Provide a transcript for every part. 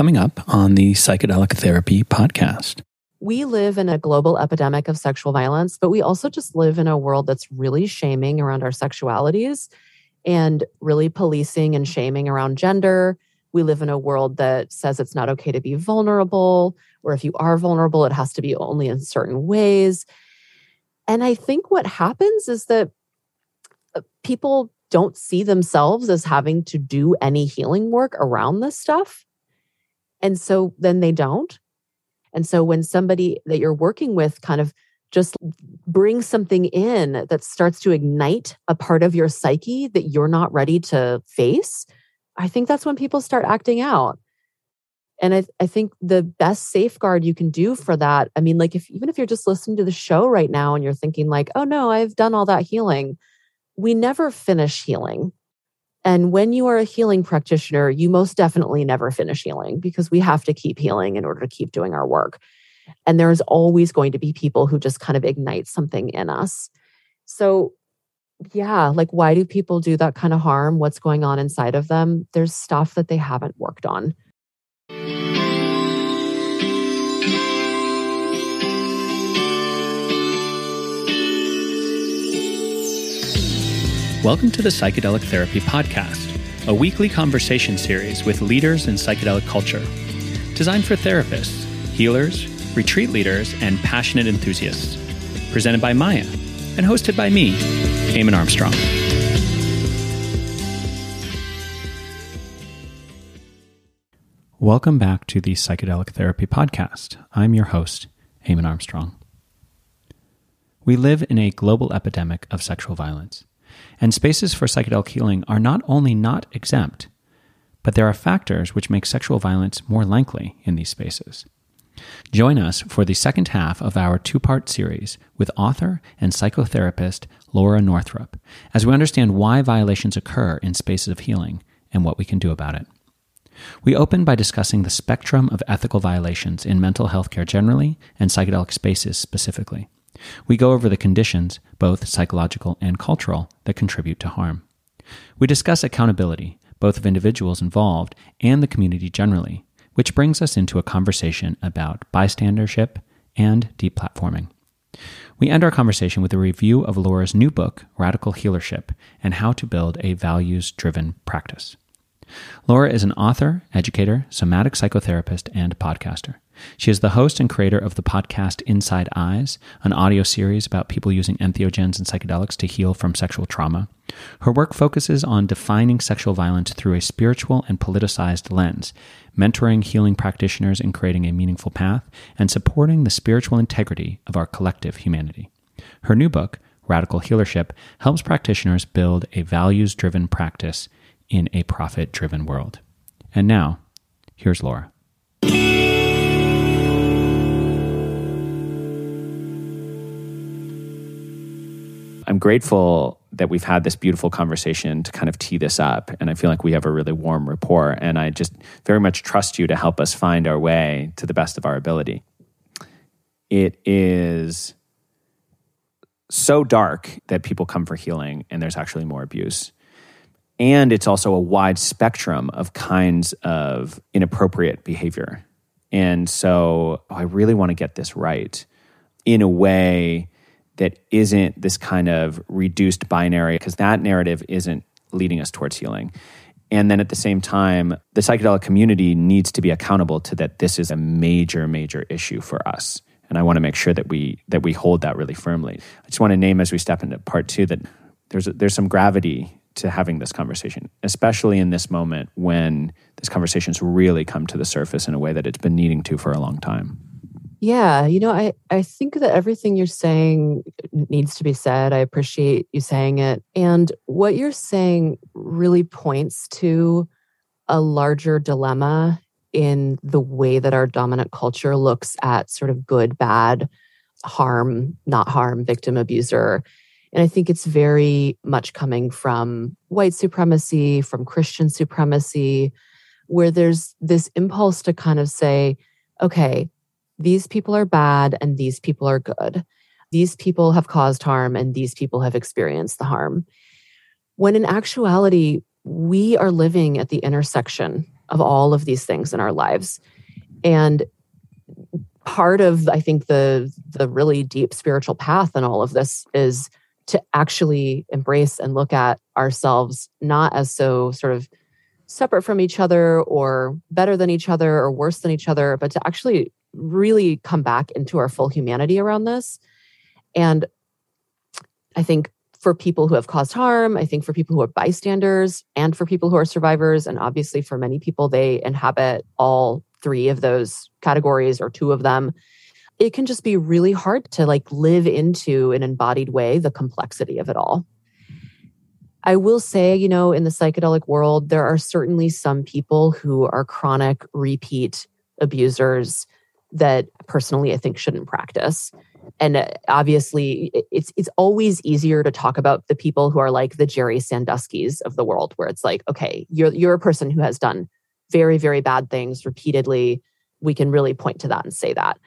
coming up on the Psychedelic Therapy podcast. We live in a global epidemic of sexual violence, but we also just live in a world that's really shaming around our sexualities and really policing and shaming around gender. We live in a world that says it's not okay to be vulnerable, or if you are vulnerable, it has to be only in certain ways. And I think what happens is that uh, people don't see themselves as having to do any healing work around this stuff. And so then they don't. And so when somebody that you're working with kind of just brings something in that starts to ignite a part of your psyche that you're not ready to face, I think that's when people start acting out. And I, I think the best safeguard you can do for that, I mean, like if even if you're just listening to the show right now and you're thinking, like, oh no, I've done all that healing, we never finish healing. And when you are a healing practitioner, you most definitely never finish healing because we have to keep healing in order to keep doing our work. And there's always going to be people who just kind of ignite something in us. So, yeah, like why do people do that kind of harm? What's going on inside of them? There's stuff that they haven't worked on. Welcome to the Psychedelic Therapy Podcast, a weekly conversation series with leaders in psychedelic culture, designed for therapists, healers, retreat leaders, and passionate enthusiasts. Presented by Maya and hosted by me, Eamon Armstrong. Welcome back to the Psychedelic Therapy Podcast. I'm your host, Eamon Armstrong. We live in a global epidemic of sexual violence. And spaces for psychedelic healing are not only not exempt, but there are factors which make sexual violence more likely in these spaces. Join us for the second half of our two part series with author and psychotherapist Laura Northrup as we understand why violations occur in spaces of healing and what we can do about it. We open by discussing the spectrum of ethical violations in mental health care generally and psychedelic spaces specifically. We go over the conditions, both psychological and cultural, that contribute to harm. We discuss accountability, both of individuals involved and the community generally, which brings us into a conversation about bystandership and deplatforming. We end our conversation with a review of Laura's new book, Radical Healership, and how to build a values driven practice. Laura is an author, educator, somatic psychotherapist, and podcaster. She is the host and creator of the podcast Inside Eyes, an audio series about people using entheogens and psychedelics to heal from sexual trauma. Her work focuses on defining sexual violence through a spiritual and politicized lens, mentoring healing practitioners in creating a meaningful path, and supporting the spiritual integrity of our collective humanity. Her new book, Radical Healership, helps practitioners build a values driven practice in a profit driven world. And now, here's Laura. I'm grateful that we've had this beautiful conversation to kind of tee this up. And I feel like we have a really warm rapport. And I just very much trust you to help us find our way to the best of our ability. It is so dark that people come for healing and there's actually more abuse. And it's also a wide spectrum of kinds of inappropriate behavior. And so oh, I really want to get this right in a way that isn't this kind of reduced binary, because that narrative isn't leading us towards healing. And then at the same time, the psychedelic community needs to be accountable to that this is a major, major issue for us. And I want to make sure that we that we hold that really firmly. I just want to name as we step into part two that there's there's some gravity to having this conversation, especially in this moment when this conversation's really come to the surface in a way that it's been needing to for a long time. Yeah, you know, I, I think that everything you're saying needs to be said. I appreciate you saying it. And what you're saying really points to a larger dilemma in the way that our dominant culture looks at sort of good, bad, harm, not harm, victim, abuser. And I think it's very much coming from white supremacy, from Christian supremacy, where there's this impulse to kind of say, okay, these people are bad and these people are good. These people have caused harm and these people have experienced the harm. When in actuality, we are living at the intersection of all of these things in our lives. And part of I think the the really deep spiritual path in all of this is to actually embrace and look at ourselves not as so sort of separate from each other or better than each other or worse than each other, but to actually really come back into our full humanity around this. And I think for people who have caused harm, I think for people who are bystanders, and for people who are survivors, and obviously for many people, they inhabit all three of those categories or two of them it can just be really hard to like live into an embodied way the complexity of it all. I will say, you know, in the psychedelic world, there are certainly some people who are chronic repeat abusers that personally I think shouldn't practice. And uh, obviously, it's it's always easier to talk about the people who are like the Jerry Sandusky's of the world, where it's like, okay, you're you're a person who has done very very bad things repeatedly. We can really point to that and say that.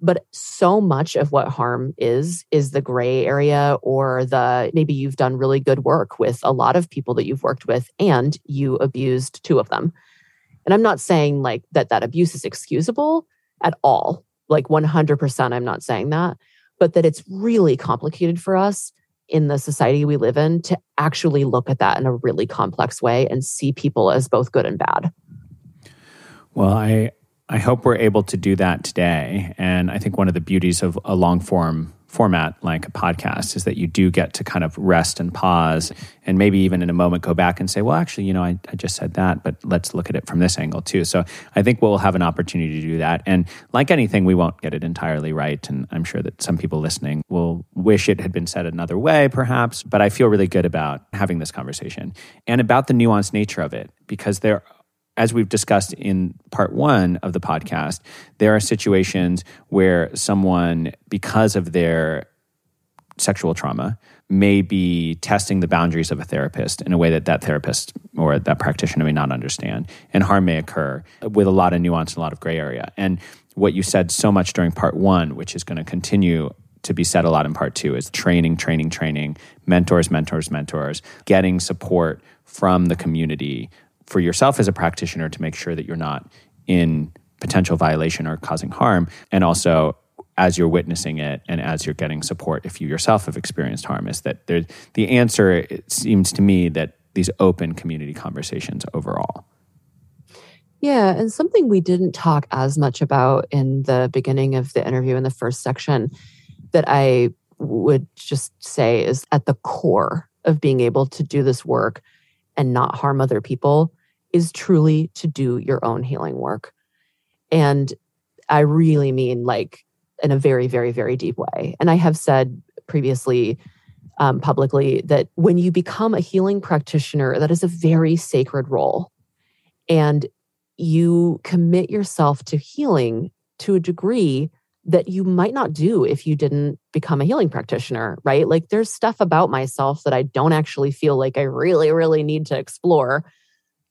But so much of what harm is, is the gray area or the maybe you've done really good work with a lot of people that you've worked with and you abused two of them. And I'm not saying like that that abuse is excusable at all. Like 100%, I'm not saying that, but that it's really complicated for us in the society we live in to actually look at that in a really complex way and see people as both good and bad. Well, I I hope we're able to do that today. And I think one of the beauties of a long form format like a podcast is that you do get to kind of rest and pause and maybe even in a moment go back and say, well, actually, you know, I, I just said that, but let's look at it from this angle too. So I think we'll have an opportunity to do that. And like anything, we won't get it entirely right. And I'm sure that some people listening will wish it had been said another way, perhaps. But I feel really good about having this conversation and about the nuanced nature of it because there as we've discussed in part one of the podcast, there are situations where someone, because of their sexual trauma, may be testing the boundaries of a therapist in a way that that therapist or that practitioner may not understand. And harm may occur with a lot of nuance and a lot of gray area. And what you said so much during part one, which is going to continue to be said a lot in part two, is training, training, training, mentors, mentors, mentors, getting support from the community for yourself as a practitioner to make sure that you're not in potential violation or causing harm. And also as you're witnessing it and as you're getting support if you yourself have experienced harm is that there, the answer it seems to me that these open community conversations overall. Yeah and something we didn't talk as much about in the beginning of the interview in the first section that i would just say is at the core of being able to do this work and not harm other people is truly to do your own healing work. And I really mean like in a very, very, very deep way. And I have said previously um, publicly that when you become a healing practitioner, that is a very sacred role. And you commit yourself to healing to a degree that you might not do if you didn't become a healing practitioner, right? Like there's stuff about myself that I don't actually feel like I really, really need to explore.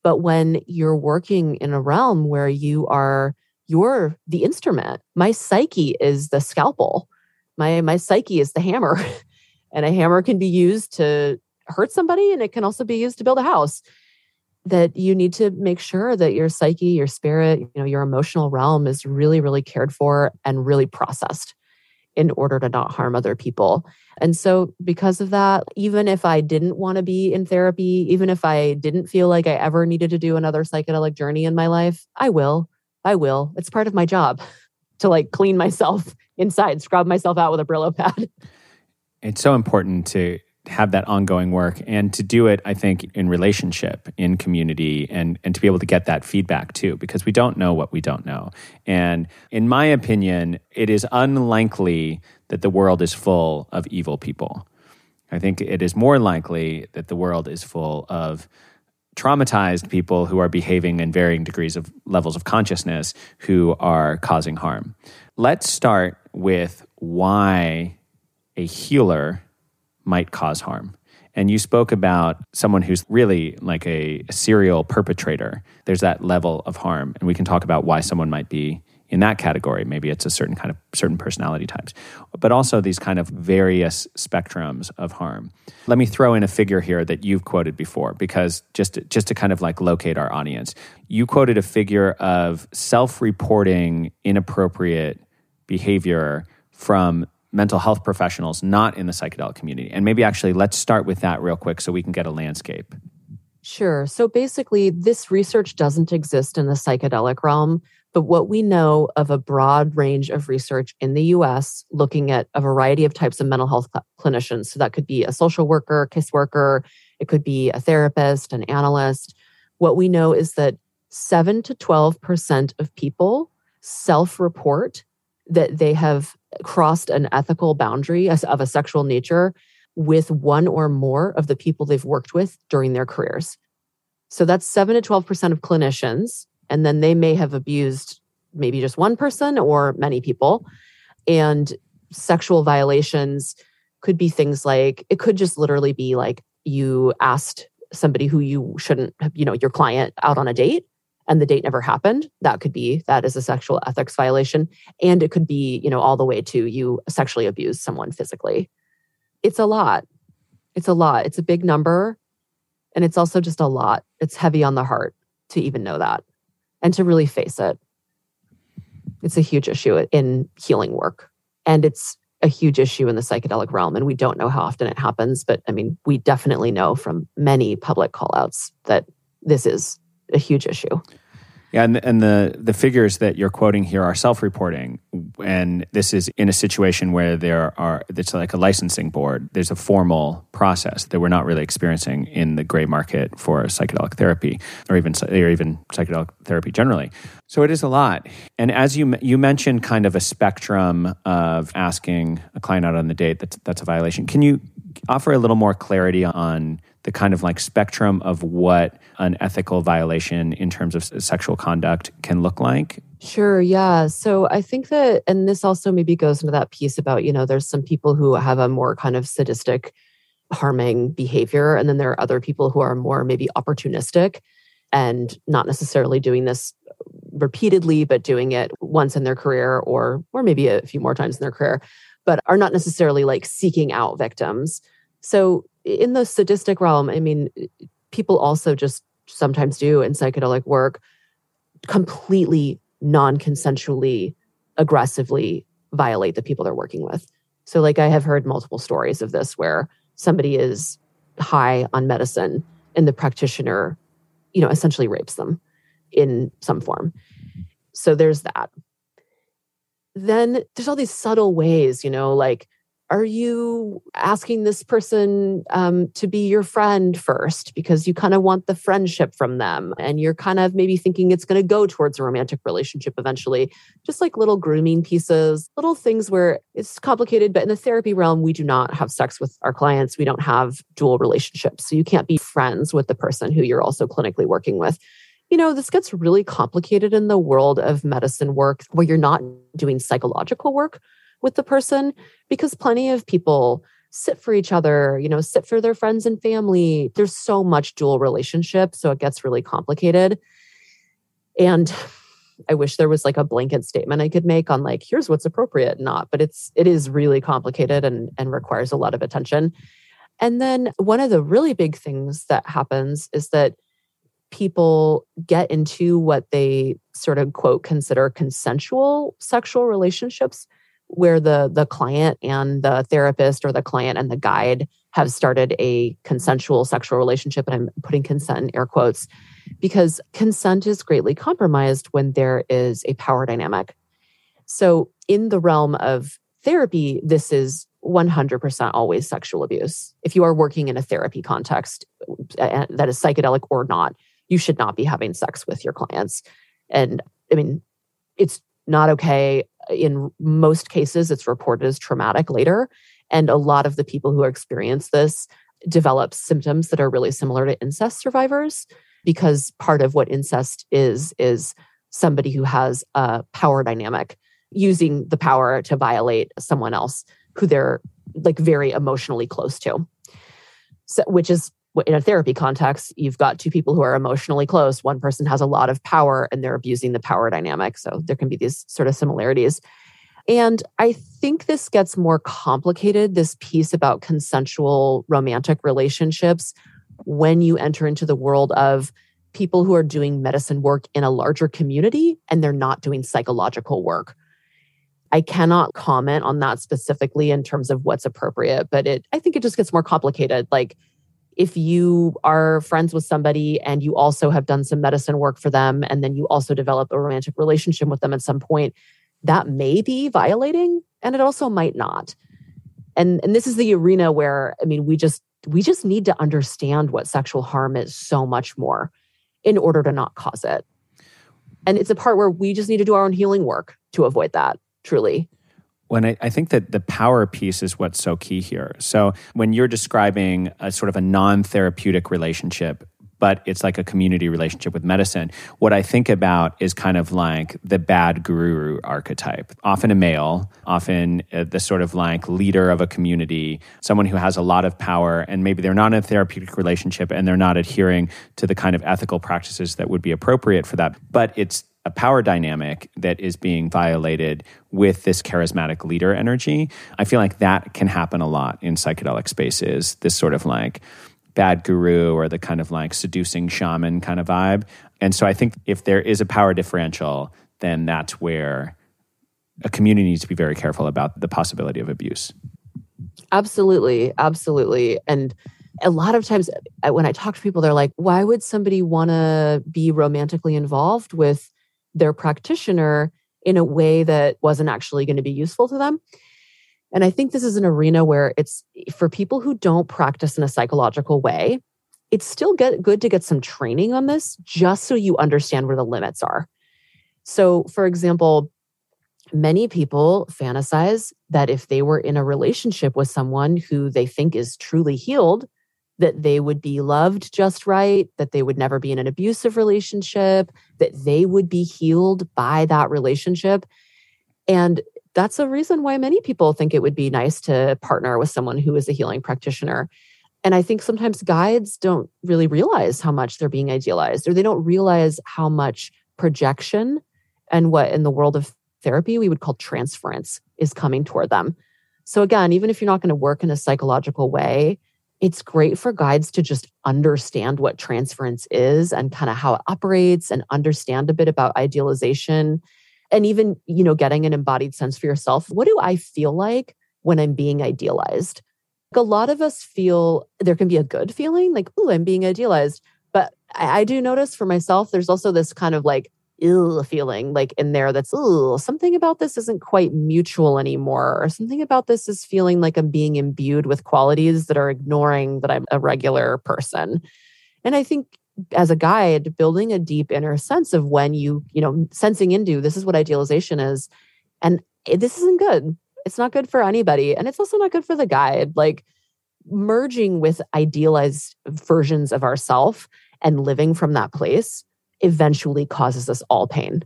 But when you're working in a realm where you are, you're the instrument. My psyche is the scalpel. My my psyche is the hammer. and a hammer can be used to hurt somebody and it can also be used to build a house that you need to make sure that your psyche, your spirit, you know, your emotional realm is really, really cared for and really processed in order to not harm other people. And so, because of that, even if I didn't want to be in therapy, even if I didn't feel like I ever needed to do another psychedelic journey in my life, I will. I will. It's part of my job to like clean myself inside, scrub myself out with a Brillo pad. It's so important to have that ongoing work and to do it i think in relationship in community and and to be able to get that feedback too because we don't know what we don't know. And in my opinion it is unlikely that the world is full of evil people. I think it is more likely that the world is full of traumatized people who are behaving in varying degrees of levels of consciousness who are causing harm. Let's start with why a healer might cause harm. And you spoke about someone who's really like a, serial perpetrator. There's that level of harm. And we can talk about why someone might be in that category. Maybe it's a certain kind of certain personality types, but also these kind of various spectrums of harm. Let me throw in a figure here that you've quoted before, because just just to kind of like locate our audience, you quoted a figure of self-reporting inappropriate behavior from mental health professionals not in the psychedelic community. And maybe actually let's start with that real quick so we can get a landscape. Sure. So basically, this research doesn't exist in the psychedelic realm, but what we know of a broad range of research in the US looking at a variety of types of mental health cl- clinicians. So that could be a social worker, case worker, it could be a therapist, an analyst. What we know is that 7 to 12% of people self report that they have crossed an ethical boundary of a sexual nature with one or more of the people they've worked with during their careers. So that's 7 to 12% of clinicians. And then they may have abused maybe just one person or many people. And sexual violations could be things like it could just literally be like you asked somebody who you shouldn't have, you know, your client out on a date and the date never happened that could be that is a sexual ethics violation. And it could be you know all the way to you sexually abuse someone physically. It's a lot. It's a lot. It's a big number and it's also just a lot. It's heavy on the heart to even know that and to really face it. It's a huge issue in healing work and it's a huge issue in the psychedelic realm and we don't know how often it happens but i mean we definitely know from many public callouts that this is a huge issue. Yeah, and, and the the figures that you're quoting here are self-reporting, and this is in a situation where there are it's like a licensing board. There's a formal process that we're not really experiencing in the gray market for psychedelic therapy, or even or even psychedelic therapy generally. So it is a lot. And as you you mentioned, kind of a spectrum of asking a client out on the date. That's that's a violation. Can you offer a little more clarity on the kind of like spectrum of what an ethical violation in terms of sexual conduct can look like? Sure, yeah. So I think that, and this also maybe goes into that piece about, you know, there's some people who have a more kind of sadistic, harming behavior. And then there are other people who are more maybe opportunistic and not necessarily doing this repeatedly, but doing it once in their career or or maybe a few more times in their career, but are not necessarily like seeking out victims. So in the sadistic realm, I mean, people also just sometimes do in psychedelic work completely non consensually, aggressively violate the people they're working with. So, like, I have heard multiple stories of this where somebody is high on medicine and the practitioner, you know, essentially rapes them in some form. So, there's that. Then there's all these subtle ways, you know, like are you asking this person um, to be your friend first? Because you kind of want the friendship from them and you're kind of maybe thinking it's going to go towards a romantic relationship eventually. Just like little grooming pieces little things where it's complicated but in the therapy realm we do not have sex with our clients. We don't have dual relationships so you can't be friends with the person who you're also clinically working with. You know, this gets really complicated in the world of medicine work where you're not doing psychological work with the person because plenty of people sit for each other, you know, sit for their friends and family. There's so much dual relationship, so it gets really complicated. And I wish there was like a blanket statement I could make on like here's what's appropriate not, but it's it is really complicated and and requires a lot of attention. And then one of the really big things that happens is that people get into what they sort of quote consider consensual sexual relationships where the the client and the therapist or the client and the guide have started a consensual sexual relationship and I'm putting consent in air quotes because consent is greatly compromised when there is a power dynamic. So in the realm of therapy this is 100% always sexual abuse. If you are working in a therapy context that is psychedelic or not, you should not be having sex with your clients. And I mean, it's not okay uh, in most cases, it's reported as traumatic later. And a lot of the people who experience this develop symptoms that are really similar to incest survivors because part of what incest is is somebody who has a power dynamic using the power to violate someone else who they're like very emotionally close to so, which is in a therapy context, you've got two people who are emotionally close. One person has a lot of power and they're abusing the power dynamic. So there can be these sort of similarities. And I think this gets more complicated, this piece about consensual romantic relationships, when you enter into the world of people who are doing medicine work in a larger community and they're not doing psychological work. I cannot comment on that specifically in terms of what's appropriate, but it I think it just gets more complicated. Like if you are friends with somebody and you also have done some medicine work for them and then you also develop a romantic relationship with them at some point, that may be violating and it also might not. And and this is the arena where I mean we just we just need to understand what sexual harm is so much more in order to not cause it. And it's a part where we just need to do our own healing work to avoid that, truly. When I, I, think that the power piece is what's so key here. So when you're describing a sort of a non-therapeutic relationship, but it's like a community relationship with medicine. What I think about is kind of like the bad guru archetype, often a male, often uh, the sort of like leader of a community, someone who has a lot of power, and maybe they're not in a therapeutic relationship and they're not adhering to the kind of ethical practices that would be appropriate for that. But it's a power dynamic that is being violated with this charismatic leader energy. I feel like that can happen a lot in psychedelic spaces. This sort of like, bad guru or the kind of like seducing shaman kind of vibe. And so I think if there is a power differential, then that's where a community needs to be very careful about the possibility of abuse. Absolutely. Absolutely. And a lot of times uh, when I talk to people, they're like, why would somebody want to be romantically involved with their practitioner in a way that wasn't actually going to be useful to them? And I think this is an arena where it's for people who don't practice in a psychological way, it's still get, good to get some training on this just so you understand where the limits are. So, for example, many people fantasize that if they were in a relationship with someone who they think is truly healed, that they would be loved just right, that they would never be in an abusive relationship, that they would be healed by that relationship. And that's a reason why many people think it would be nice to partner with someone who is a healing practitioner. And I think sometimes guides don't really realize how much they're being idealized, or they don't realize how much projection and what in the world of therapy we would call transference is coming toward them. So, again, even if you're not going to work in a psychological way, it's great for guides to just understand what transference is and kind of how it operates and understand a bit about idealization and even you know getting an embodied sense for yourself. What do i feel like when i'm being idealized? Like a lot of us feel there can be a good feeling like oh i'm being idealized but I, I, do notice for myself there's also this kind of like ill feeling like in there that's something about this isn't quite mutual anymore or something about this is feeling like i'm being imbued with qualities that are ignoring that i'm a regular person. And i think as a guide building a deep inner sense of when you you know sensing into this is what idealization is and eh, this isn't good. It's not good for anybody and it's also not good for the guide. Like merging with idealized versions of ourself and living from that place eventually causes us all pain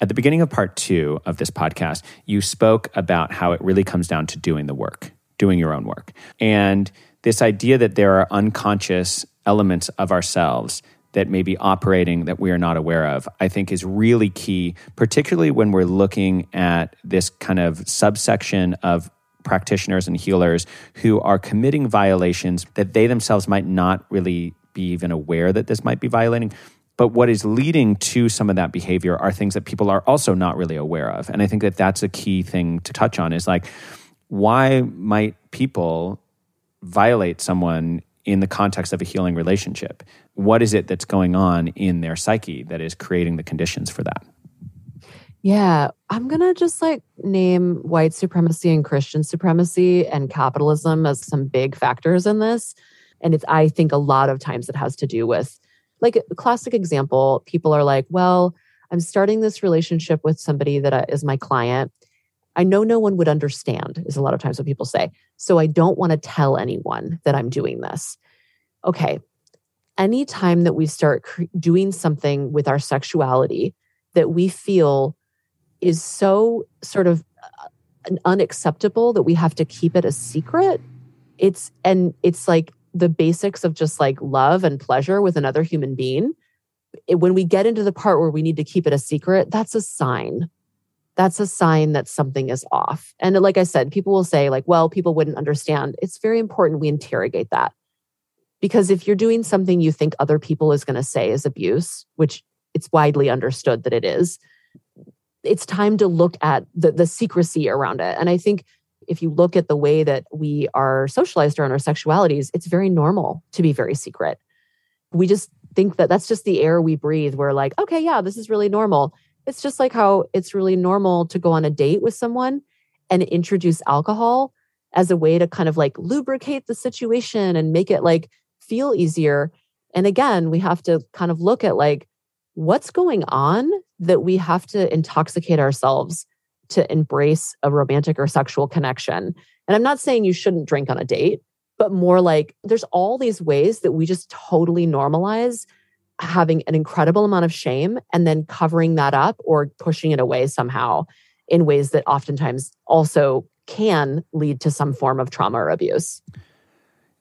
at the beginning of part two of this podcast you spoke about how it really comes down to doing the work doing your own work and this idea that there are unconscious elements of ourselves that may be operating that we are not aware of, I think is really key, particularly when we're looking at this kind of subsection of practitioners and healers who are committing violations that they themselves might not really be even aware that this might be violating. But what is leading to some of that behavior are things that people are also not really aware of. And I think that that's a key thing to touch on is like, why might people violate someone in the context of a healing relationship? What is it that's going on in their psyche that is creating the conditions for that? Yeah, I'm going to just like name white supremacy and Christian supremacy and capitalism as some big factors in this. And it's, I think, a lot of times it has to do with, like, a classic example people are like, well, I'm starting this relationship with somebody that uh, my client. I know no one would understand, is a lot of times what people say. So I don't want to tell anyone that I'm doing this. Okay. Anytime that we start doing something with our sexuality that we feel is so sort of uh, unacceptable that we have to keep it a secret, it's, and it's like the basics of just like love and pleasure with another human being, it, when we get into the part where we need to keep it a secret, that's a sign. That's a sign that something is off. And like I said, people will say, like, well, people wouldn't understand. It's very important we interrogate that. Because if you're doing something you think other people is going to say is abuse, which it's widely understood that it is, it's time to look at the, the secrecy around it. And I think if you look at the way that we are socialized around our sexualities, it's very normal to be very secret. We just think that that's just the air we breathe. We're like, okay, yeah, this is really normal. It's just like how it's really normal to go on a date with someone and introduce alcohol as a way to kind of like lubricate the situation and make it like feel easier. And again, we have to kind of look at like what's going on that we have to intoxicate ourselves to embrace a romantic or sexual connection. And I'm not saying you shouldn't drink on a date, but more like there's all these ways that we just totally normalize having an incredible amount of shame and then covering that up or pushing it away somehow in ways that oftentimes also can lead to some form of trauma or abuse.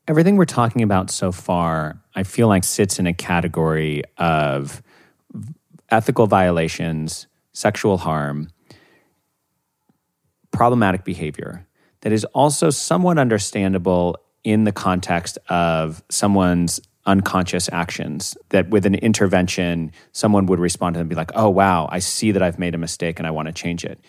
Everything we're talking about so far, I feel like sits in a category of ethical violations, sexual harm, problematic behavior that is also somewhat understandable in the context of someone's unconscious actions that with an intervention someone would respond to them and be like oh wow i see that i've made a mistake and i want to change it.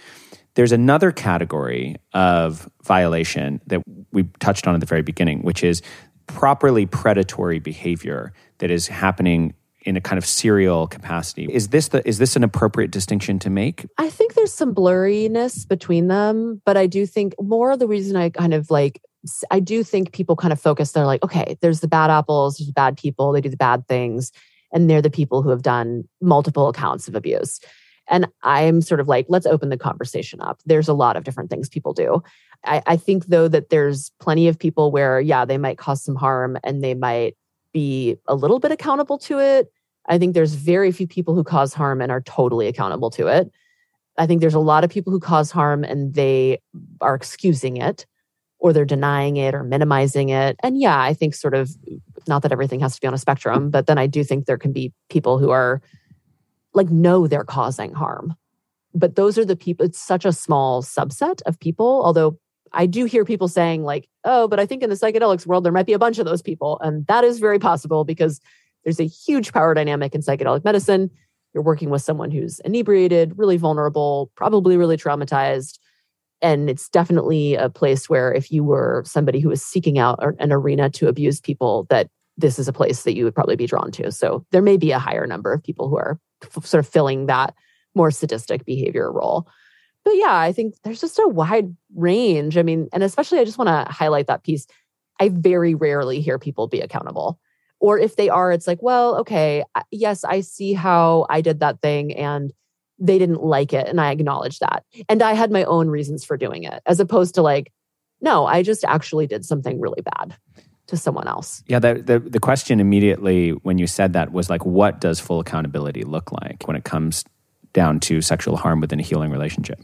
There's another category of violation that we touched on at the very beginning which is properly predatory behavior that is happening in a kind of serial capacity. Is this the is this an appropriate distinction to make? I think there's some blurriness between them, but I do think more the reason I kind of like I do think people kind of focus they're like, okay, there's the bad apples, there's the bad people, they do the bad things, and they're the people who have done multiple accounts of abuse. And I'm sort of like, let's open the conversation up. There's a lot of different things people do. I, I think though that there's plenty of people where, yeah, they might cause some harm and they might be a little bit accountable to it. I think there's very few people who cause harm and are totally accountable to it. I think there's a lot of people who cause harm and they are excusing it or they're denying it or minimizing it. And yeah, I think sort of not that everything has to be on a spectrum, but then I do think there can be people who are like know they're causing harm. But those are the people, it's such a small subset of people, although I do hear people saying, like, oh, but I think in the psychedelics world, there might be a bunch of those people. And that is very possible because there's a huge power dynamic in psychedelic medicine. You're working with someone who's inebriated, really vulnerable, probably really traumatized. And it's definitely a place where if you were somebody who was seeking out an arena to abuse people, that this is a place that you would probably be drawn to. So there may be a higher number of people who are f- sort of filling that more sadistic behavior role but yeah, I think there's just a wide range. I mean, and especially I just want to highlight that piece. I very rarely hear people be accountable. Or if they are, it's like, well, okay, yes, I see how I did that thing and they didn't like it. And I acknowledge that. And I had my own reasons for doing it, as opposed to like, no, I just actually did something really bad to someone else. Yeah, the, the, the question immediately when you said that was like, what does full accountability look like when it comes down to sexual harm within a healing relationship?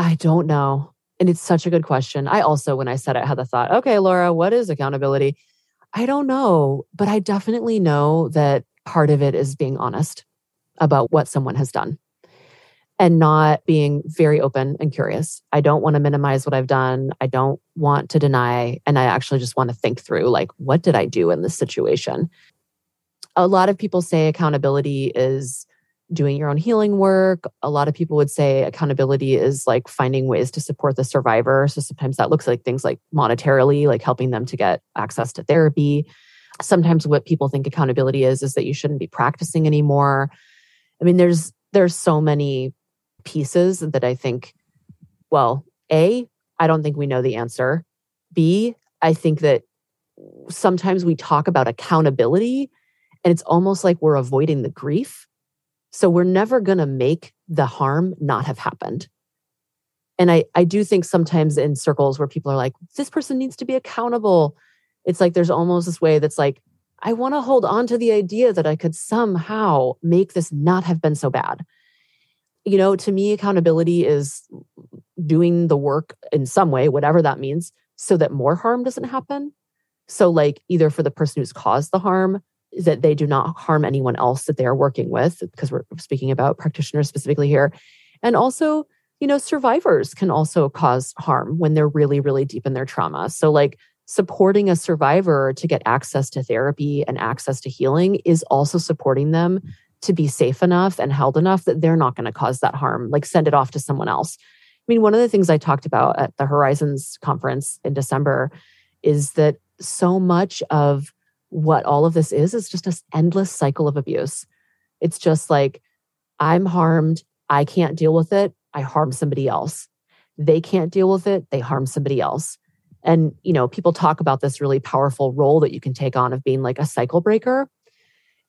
I don't know. And it's such a good question. I also, when I said it, had the thought, okay, Laura, what is accountability? I don't know, but I definitely know that part of it is being honest about what someone has done and not being very open and curious. I don't want to minimize what I've done. I don't want to deny. And I actually just want to think through like, what did I do in this situation? A lot of people say accountability is doing your own healing work. A lot of people would say accountability is like finding ways to support the survivor. So sometimes that looks like things like monetarily, like helping them to get access to therapy. Sometimes what people think accountability is is that you shouldn't be practicing anymore. I mean, there's there's so many pieces that I think, well, A, I don't think we know the answer. B, I think that sometimes we talk about accountability and it's almost like we're avoiding the grief so we're never going to make the harm not have happened. And I, I do think sometimes in circles where people are like, this person needs to be accountable, it's like there's almost this way that's like, I want to hold on to the idea that I could somehow make this not have been so bad. You know, to me, accountability is doing the work in some way, whatever that means, so that more harm doesn't happen. So, like, either for the person who's caused the harm, that they do not harm anyone else that they are working with, because we're speaking about practitioners specifically here. And also, you know, survivors can also cause harm when they're really, really deep in their trauma. So, like, supporting a survivor to get access to therapy and access to healing is also supporting them to be safe enough and held enough that they're not going to cause that harm, like send it off to someone else. I mean, one of the things I talked about at the Horizons conference in December is that so much of what all of this is is just an endless cycle of abuse. It's just like, I'm harmed, I can't deal with it, I harm somebody else. They can't deal with it, they harm somebody else. And, you know, people talk about this really powerful role that you can take on of being like a cycle breaker.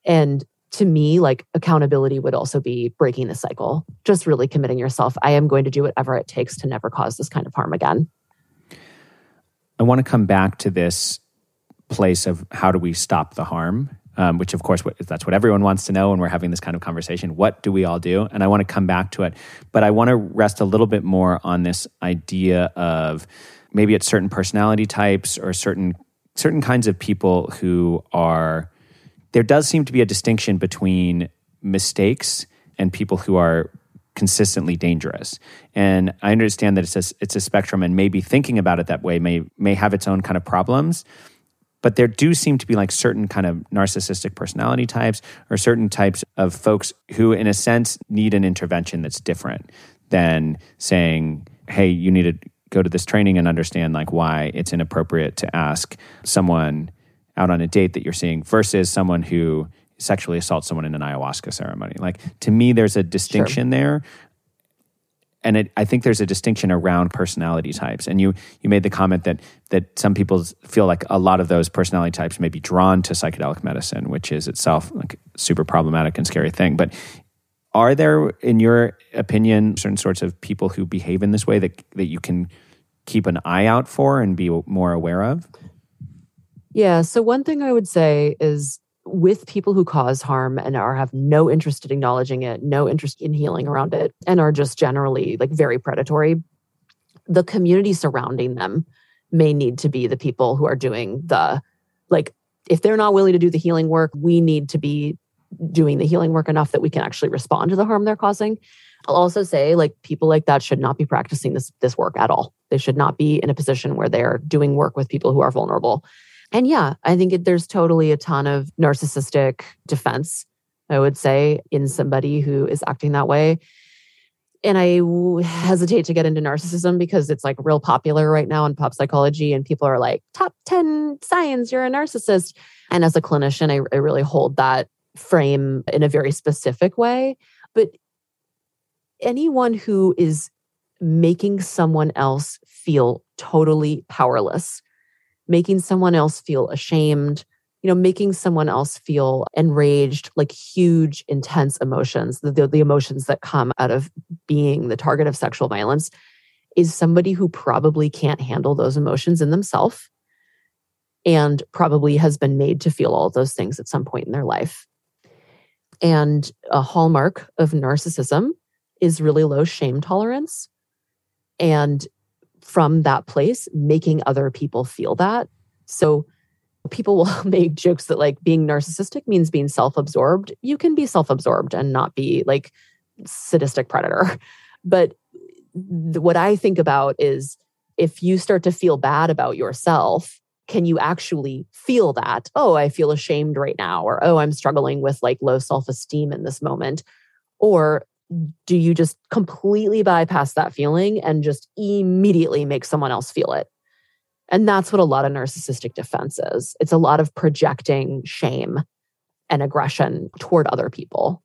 And to me, like accountability would also be breaking the cycle, just really committing yourself. I am going to do whatever it takes to never cause this kind of harm again. I want to come back to this place of how do we stop the harm, um, which of course that's what everyone wants to know when we're having this kind of conversation. What do we all do? And I want to come back to it, but I want to rest a little bit more on this idea of maybe it's certain personality types or certain certain kinds of people who are there does seem to be a distinction between mistakes and people who are consistently dangerous. And I understand that it's a, it's a spectrum, and maybe thinking about it that way may may have its own kind of problems. But there do seem to be like certain kind of narcissistic personality types or certain types of folks who, in a sense, need an intervention that's different than saying, "Hey, you need to go to this training and understand like why it's inappropriate to ask someone." out on a date that you're seeing versus someone who sexually assaults someone in an ayahuasca ceremony. Like to me, there's a distinction sure. there. And it, I think there's a distinction around personality types. And you you made the comment that that some people feel like a lot of those personality types may be drawn to psychedelic medicine, which is itself like super problematic and scary thing. But are there, in your opinion, certain sorts of people who behave in this way that that you can keep an eye out for and be more aware of? Yeah. So, one thing I would say is with people who cause harm and are have no interest in acknowledging it, no interest in healing around it, and are just generally like very predatory, the community surrounding them may need to be the people who are doing the like if they're not willing to do the healing work, we need to be doing the healing work enough that we can actually respond to the harm they're causing. I'll also say like people like that should not be practicing this this work at all. They should not be in a position where they're doing work with people who are vulnerable. And yeah, I think it, there's totally a ton of narcissistic defense, I would say, in somebody who is acting that way. And I hesitate to get into narcissism because it's like real popular right now in pop psychology, and people are like, top 10 signs you're a narcissist. And as a clinician, I, I really hold that frame in a very specific way. But anyone who is making someone else feel totally powerless making someone else feel ashamed, you know, making someone else feel enraged, like huge, intense emotions, the, the, the emotions that come out of being the target of sexual violence, is somebody who probably can't handle those emotions in themselves and probably has been made to feel all those things at some point in their life. And a hallmark of narcissism is really low shame tolerance. And from that place, making other people feel that. So people will make jokes that like being narcissistic means being self-absorbed. You can be self-absorbed and not be like sadistic predator. But what I think about is if you start to feel bad about yourself, can you actually feel that? Oh, I feel ashamed right now, or oh, I'm struggling with like low self esteem in this moment. Or do you just completely bypass that feeling and just immediately make someone else feel it? And that's what a lot of narcissistic defense is. It's a lot of projecting shame and aggression toward other people.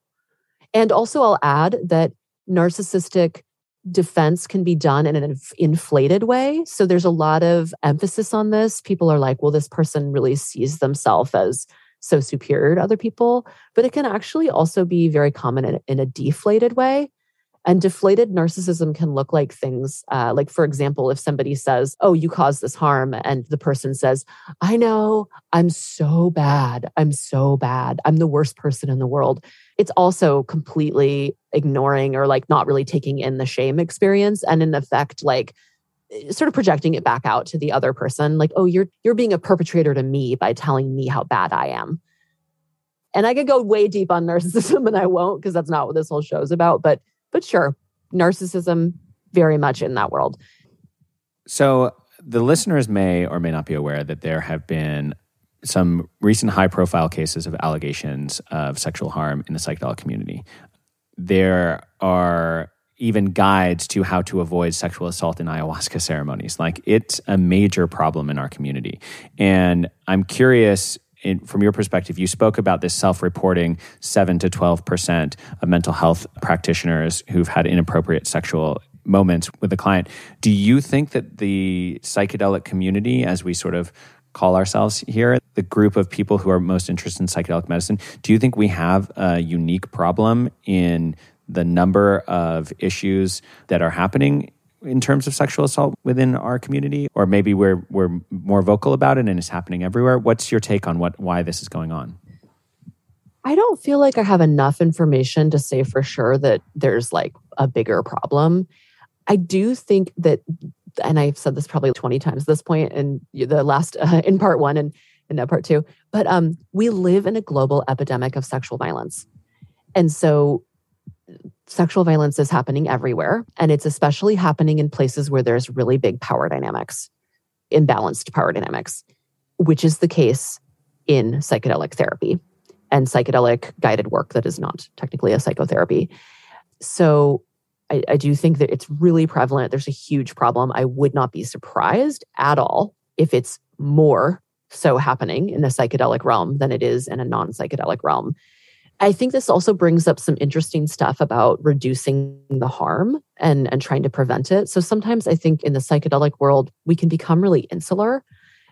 And also, I'll add that narcissistic defense can be done in an inflated way. So there's a lot of emphasis on this. People are like, well, this person really sees themselves as so superior to other people, but it can actually also be very common in, in a deflated way. And deflated narcissism can look like things uh, like, for example, if somebody says, Oh, you caused this harm, and the person says, I know, I'm so bad. I'm so bad. I'm the worst person in the world. It's also completely ignoring or like not really taking in the shame experience. And in effect, like Uh, sort of projecting it back out to the other person like oh you're you're being a perpetrator to me by telling me how bad i am and i could go way deep on narcissism and i won't because that's not what this whole show is about but but sure narcissism very much in that world so the listeners may or may not be aware that there have been some recent high profile cases of allegations of sexual harm in the psychedelic community. There are even guides to how to avoid sexual assault in ayahuasca ceremonies. Like it's a major problem in our community. And I'm curious in, from your perspective, you spoke about this self reporting 7 to 12% of mental health practitioners who've had inappropriate sexual moments with a client. Do you think that the psychedelic community, as we sort of call ourselves here, the group of people who are most interested in psychedelic medicine, do you think we have a unique problem in the number of issues that are happening in terms of sexual assault within our community or maybe we're we're more vocal about it and it's happening everywhere what's your take on what why this is going on I don't feel like I have enough information to say for sure that there's like a bigger problem. I do think that, and I've said this probably 20 times at this point in the last, uh, in part one and in that part two, but um, we live in a global epidemic of sexual violence. And so sexual violence is happening everywhere. And it's especially happening in places where there's really big power dynamics, imbalanced power dynamics, which is the case in psychedelic therapy and psychedelic guided work that is not technically a psychotherapy. So I, I do think that it's really prevalent. There's a huge problem. I would not be surprised at all if it's more so happening in the psychedelic realm than it is in a non psychedelic realm. I think this also brings up some interesting stuff about reducing the harm and, and trying to prevent it. So sometimes I think in the psychedelic world, we can become really insular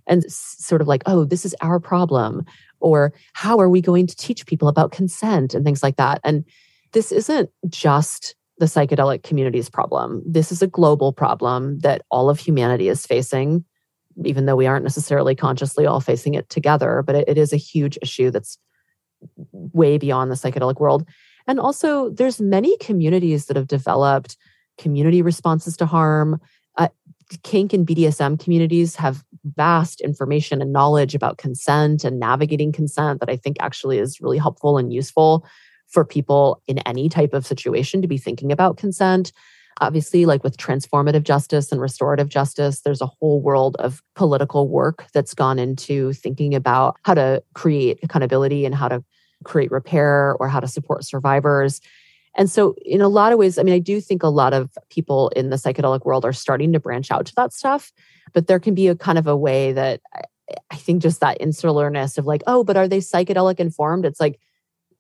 and sort of like, oh, this is our problem. Or how are we going to teach people about consent and things like that? And this isn't just the psychedelic community's problem. This is a global problem that all of humanity is facing, even though we aren't necessarily consciously all facing it together. But it, it is a huge issue that's way beyond the psychedelic world. And also, there's many communities that have developed community responses to harm. Uh, kink and BDSM communities have vast information and knowledge about consent and navigating consent that I think actually is really helpful and useful for people in any type of situation to be thinking about consent. Obviously, like with transformative justice and restorative justice, there's a whole world of political work that's gone into thinking about how to create accountability and how to create repair or how to support survivors. And so, in a lot of ways, I mean, I do think a lot of people in the psychedelic world are starting to branch out to that stuff, but there can be a kind of a way that I think just that insularness of like, oh, but are they psychedelic informed? It's like,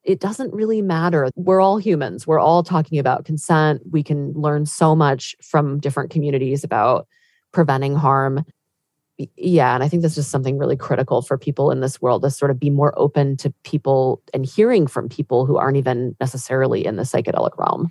it doesn't really matter. We're all humans. We're all talking about consent. We can learn so much from different communities about preventing harm. Yeah, and I think this is something really critical for people in this world to sort of be more open to people and hearing from people who aren't even necessarily in the psychedelic realm.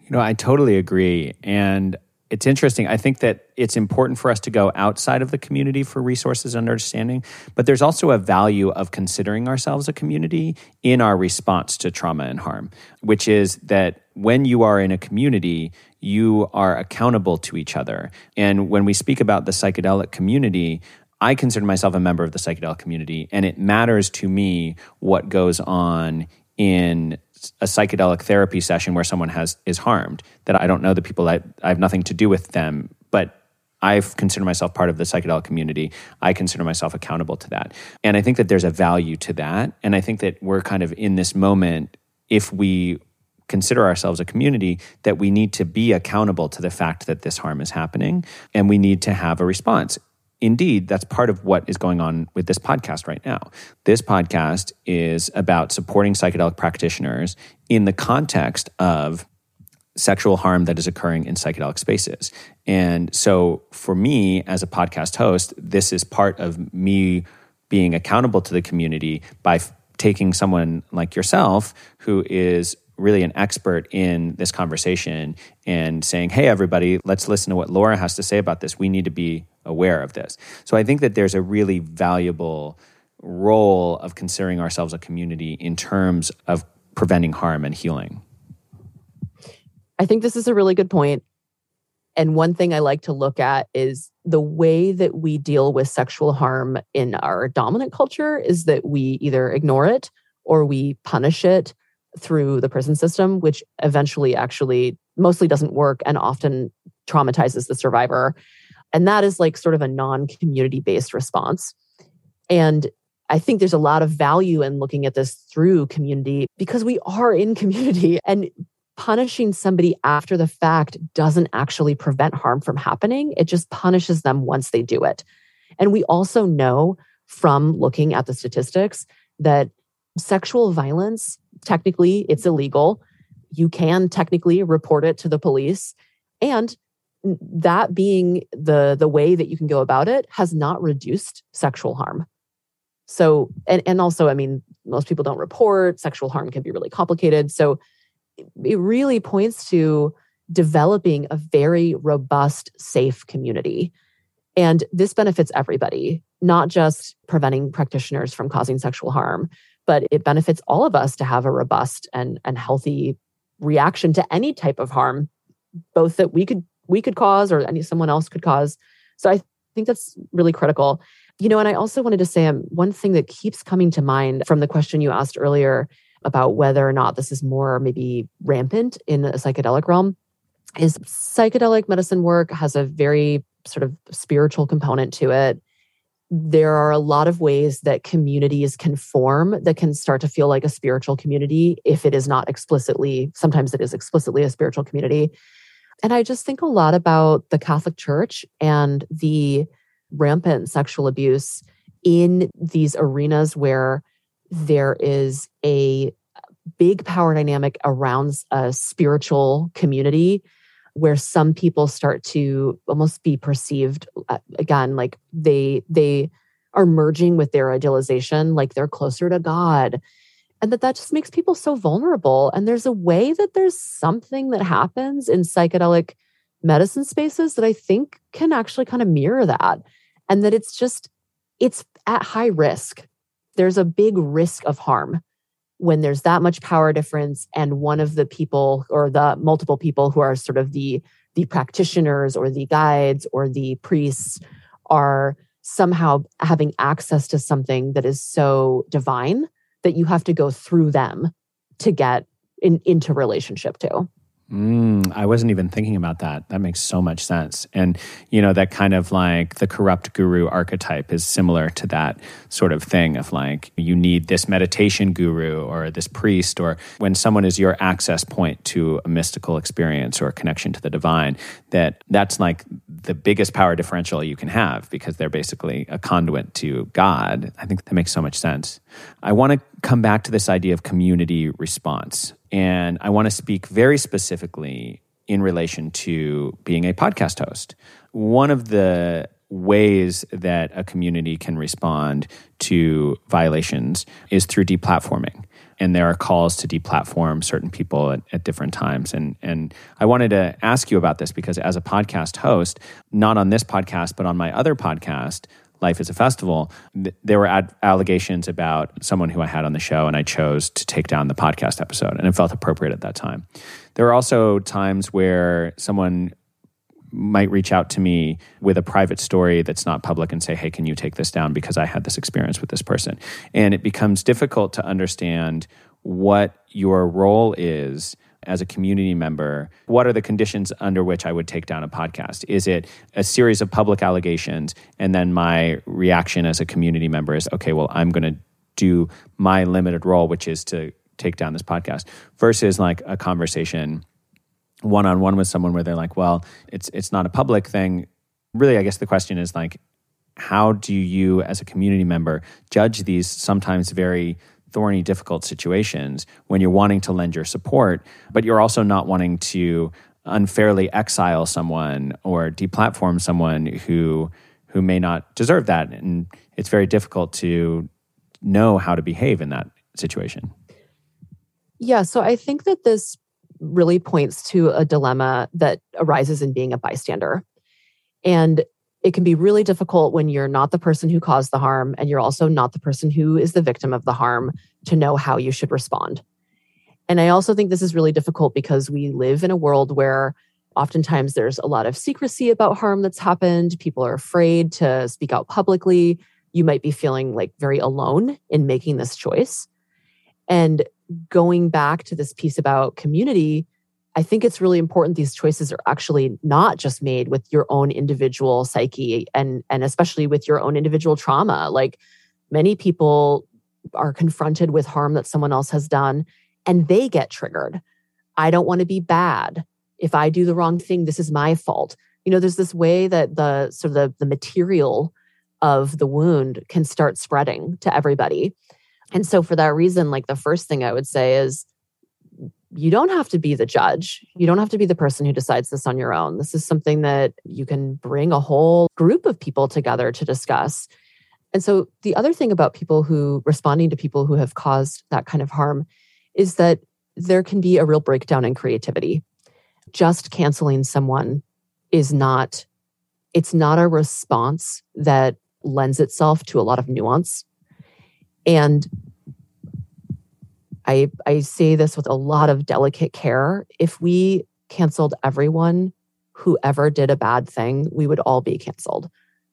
You know, I totally agree. And it's interesting. I think that it's important for us to go outside of the community for resources and understanding, but there's also a value of considering ourselves a community in our response to trauma and harm, which is that when you are in a community, you are accountable to each other. And when we speak about the psychedelic community, I consider myself a member of the psychedelic community, and it matters to me what goes on in a psychedelic therapy session where someone has is harmed that I don't know the people I, I have nothing to do with them but I consider myself part of the psychedelic community. I consider myself accountable to that. And I think that there's a value to that. And I think that we're kind of in this moment, if we consider ourselves a community, that we need to be accountable to the fact that this harm is happening and we need to have a response indeed, that's part of what is going on with this podcast right now. This podcast is about supporting psychedelic practitioners in the context of sexual harm that is occurring in psychedelic spaces. And so for me as a podcast host, this is part of me being accountable to the community by f- taking someone like yourself who is really an expert in this conversation and saying, hey, everybody, let's listen to what Laura has to say about this. We need to be aware of this. So I think that there's a really valuable role of considering ourselves a community in terms of preventing harm and healing. I think this is a really good point. And one thing I like to look at is the way that we deal with sexual harm in our dominant culture is that we either ignore it or we punish it through the prison system, which eventually actually mostly doesn't work and often traumatizes the survivor. And that is like sort of a non community based response. And I think there's a lot of value in looking at this through community because we are in community and punishing somebody after the fact doesn't actually prevent harm from happening. It just punishes them once they do it. And we also know from looking at the statistics that sexual violence, technically, it's illegal. You can technically report it to the police. And that being the, the way that you can go about it has not reduced sexual harm. So, and, and also, I mean, most people don't report. Sexual harm can be really complicated. So, it really points to developing a very robust, safe community. And this benefits everybody, not just preventing practitioners from causing sexual harm, but it benefits all of us to have a robust and, and healthy reaction to any type of harm, both that we could we could cause or someone else could cause. So I think that's really critical. You know, and I also wanted to say um, one thing that keeps coming to mind from the question you asked earlier about whether or not this is more maybe rampant in a psychedelic realm is psychedelic medicine work has a very sort of spiritual component to it. There are a lot of ways that communities can form that can start to feel like a spiritual community if it is not explicitly, sometimes it is explicitly a spiritual community. And I just think a lot about the Catholic Church and the rampant sexual abuse in these arenas where there is a big power dynamic around a spiritual community where some people start to almost be perceived uh, again like they they are merging with their idealization like they're closer to god and that that just makes people so vulnerable and there's a way that there's something that happens in psychedelic medicine spaces that i think can actually kind of mirror that and that it's just it's at high risk. There's a big risk of harm when there's that much power difference and one of the people or the multiple people who are sort of the the practitioners or the guides or the priests are somehow having access to something that is so divine that you have to go through them to get in, into relationship to. Mm, I wasn't even thinking about that. That makes so much sense. And, you know, that kind of like the corrupt guru archetype is similar to that sort of thing of like, you need this meditation guru or this priest, or when someone is your access point to a mystical experience or a connection to the divine, that that's like the biggest power differential you can have because they're basically a conduit to God. I think that makes so much sense. I want to come back to this idea of community response and I want to speak very specifically in relation to being a podcast host. One of the ways that a community can respond to violations is through deplatforming. And there are calls to deplatform certain people at, at, different times. And, and I wanted to ask you about this because, as a podcast host, not on this podcast, but on my other podcast, Life is a Festival, th- there were ad- allegations about someone who I had on the show, and I chose to take down the podcast episode, and it felt appropriate at that time. There are also times where someone might reach out to me with a private story that's not public and say, Hey, can you take this down because I had this experience with this person? And it becomes difficult to understand what your role is as a community member, what are the conditions under which I would take down a podcast? Is it a series of public allegations? And then my reaction as a community member is, okay, well, I'm going to do my limited role, which is to take down this podcast, versus like a conversation one on one with someone where they're like, well, it's it's not a public thing. Really, I guess the question is like, how do you as a community member judge these sometimes very thorny, difficult situations when you're wanting to lend your support, but you're also not wanting to unfairly exile someone or deplatform someone who who may not deserve that. And it's very difficult to know how to behave in that situation. Yeah, so I think that this really points to a dilemma that arises in being a bystander. And it can be really difficult when you're not the person who caused the harm and you're also not the person who is the victim of the harm to know how you should respond. And I also think this is really difficult because we live in a world where Oftentimes, there's a lot of secrecy about harm that's happened. People are afraid to speak out publicly. You might be feeling like very alone in making this choice. And going back to this piece about community, I think it's really important these choices are actually not just made with your own individual psyche and and especially with your own individual trauma. Like many people are confronted with harm that someone else has done and they get triggered. I don't want to be bad. If I do the wrong thing, this is my fault. You know, there's this way that the sort of the, the material of the wound can start spreading to everybody. And so for that reason, like the first thing I would say is you don't have to be the judge. You don't have to be the person who decides this on your own. This is something that you can bring a whole group of people together to discuss. And so the other thing about people who responding to people who have caused that kind of harm is that there can be a real breakdown in creativity. Just canceling someone is not it's not a response that lends itself to a lot of nuance. And I, I say this with a lot of delicate care. If we canceled everyone who ever did a bad thing, we would all be canceled.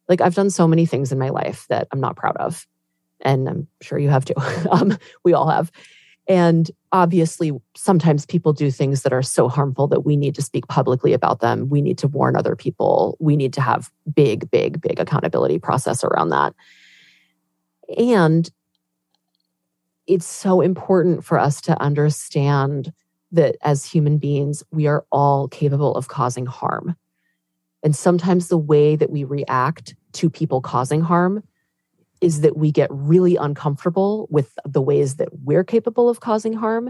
Like I've done so many things in my life that I'm not proud of. And I'm sure you have too. um, we all have. And obviously, sometimes people do things that are so harmful that we need to speak publicly about them. We need to warn other people. We need to have big, big, big accountability process around that. And it's so important for us to understand that as human beings, we are all capable of causing harm. And sometimes the way that we react to people causing harm is that we get really uncomfortable with the ways that we're capable of causing harm.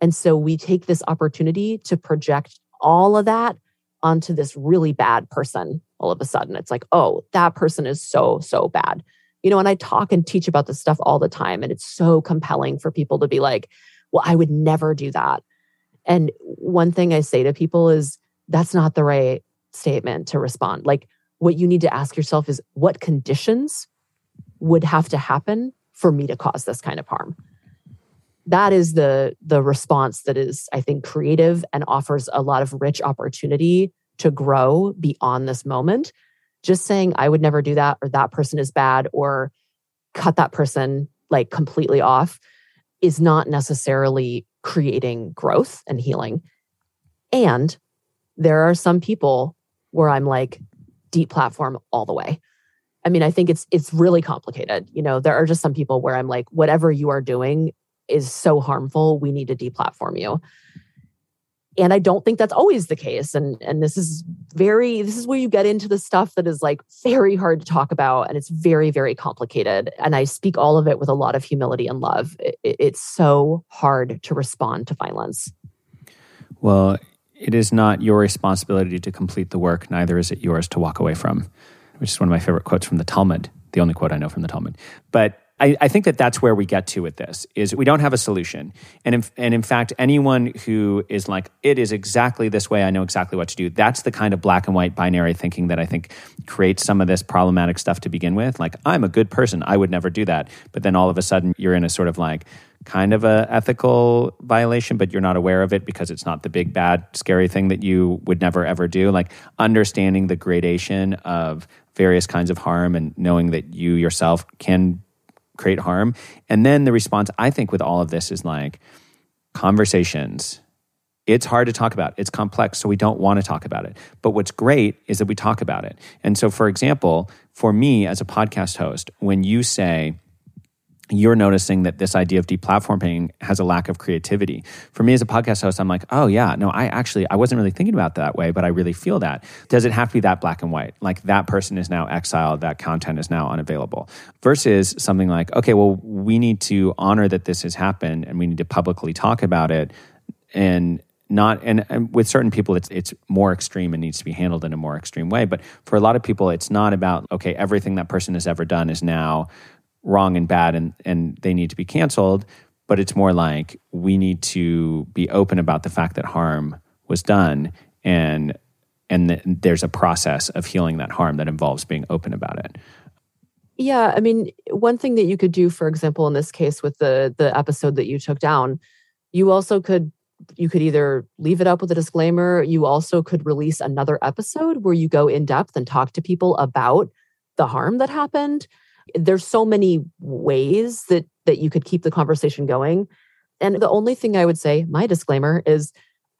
And so we take this opportunity to project all of that onto this really bad person all of a sudden. It's like, oh, that person is so, so bad you know, and I talk and teach about this stuff all the time. And it's so compelling for people to be like, well, I would never do that. And one thing I say to people is that's not the right statement to respond. Like, what you need to ask yourself is what conditions would have to happen for me to cause this kind of harm? That is the the response that is, I think, creative and offers a lot of rich opportunity to grow beyond this moment just saying I would never do that or that person is bad or cut that person like completely off is not necessarily creating growth and healing. And there are some people where I'm like deplatform all the way. I mean, I think it's it's really complicated. You know, there are just some people where I'm like whatever you are doing is so harmful, we need to deplatform you and i don't think that's always the case. And and this is very this is where you get into the stuff that is like very hard to talk about and it's very very complicated. And i speak all of it with a lot of humility and love. It, it's so hard to respond to violence. Well it is not your responsibility to complete the work neither is it yours to walk away from which is one of my favorite quotes from the talmud the only quote i know from the talmud. But I, I, think that that's where we get to with this is we don't have a solution. And in, and in fact anyone who is like it is exactly this way i know exactly what to do that's the kind of black and white binary thinking that i think creates some of this problematic stuff to begin with. Like i'm a good person i would never do that. But then all of a sudden you're in a sort of like kind of a ethical violation but you're not aware of it because it's not the big bad scary thing that you would never ever do. Like understanding the gradation of various kinds of harm and knowing that you yourself can create harm. And then the response, I think, with all of this is like conversations. It's hard to talk about. It's complex, so we don't want to talk about it. But what's great is that we talk about it. And so, for example, for me as a podcast host, when you say, you're noticing that this idea of deplatforming has a lack of creativity. For me as a podcast host, I'm like, oh yeah, no, I actually I wasn't really thinking about that way, but I really feel that. Does it have to be that black and white? Like that person is now exiled, that content is now unavailable. Versus something like, okay, well, we need to honor that this has happened and we need to publicly talk about it and not and, and, with certain people it's it's more extreme and needs to be handled in a more extreme way but for a lot of people it's not about okay everything that person has ever done is now wrong and bad and, and they need to be canceled. But it's more like we need to be open about the fact that harm was done and and th- there's a process of healing that harm that involves being open about it. Yeah, I mean, one thing that you could do, for example, in this case with the the episode that you took down, you also could you could either leave it up with a disclaimer. You also could release another episode where you go in depth and talk to people about the harm that happened. There's so many ways that that you could keep the conversation going. And the only thing I would say, my disclaimer is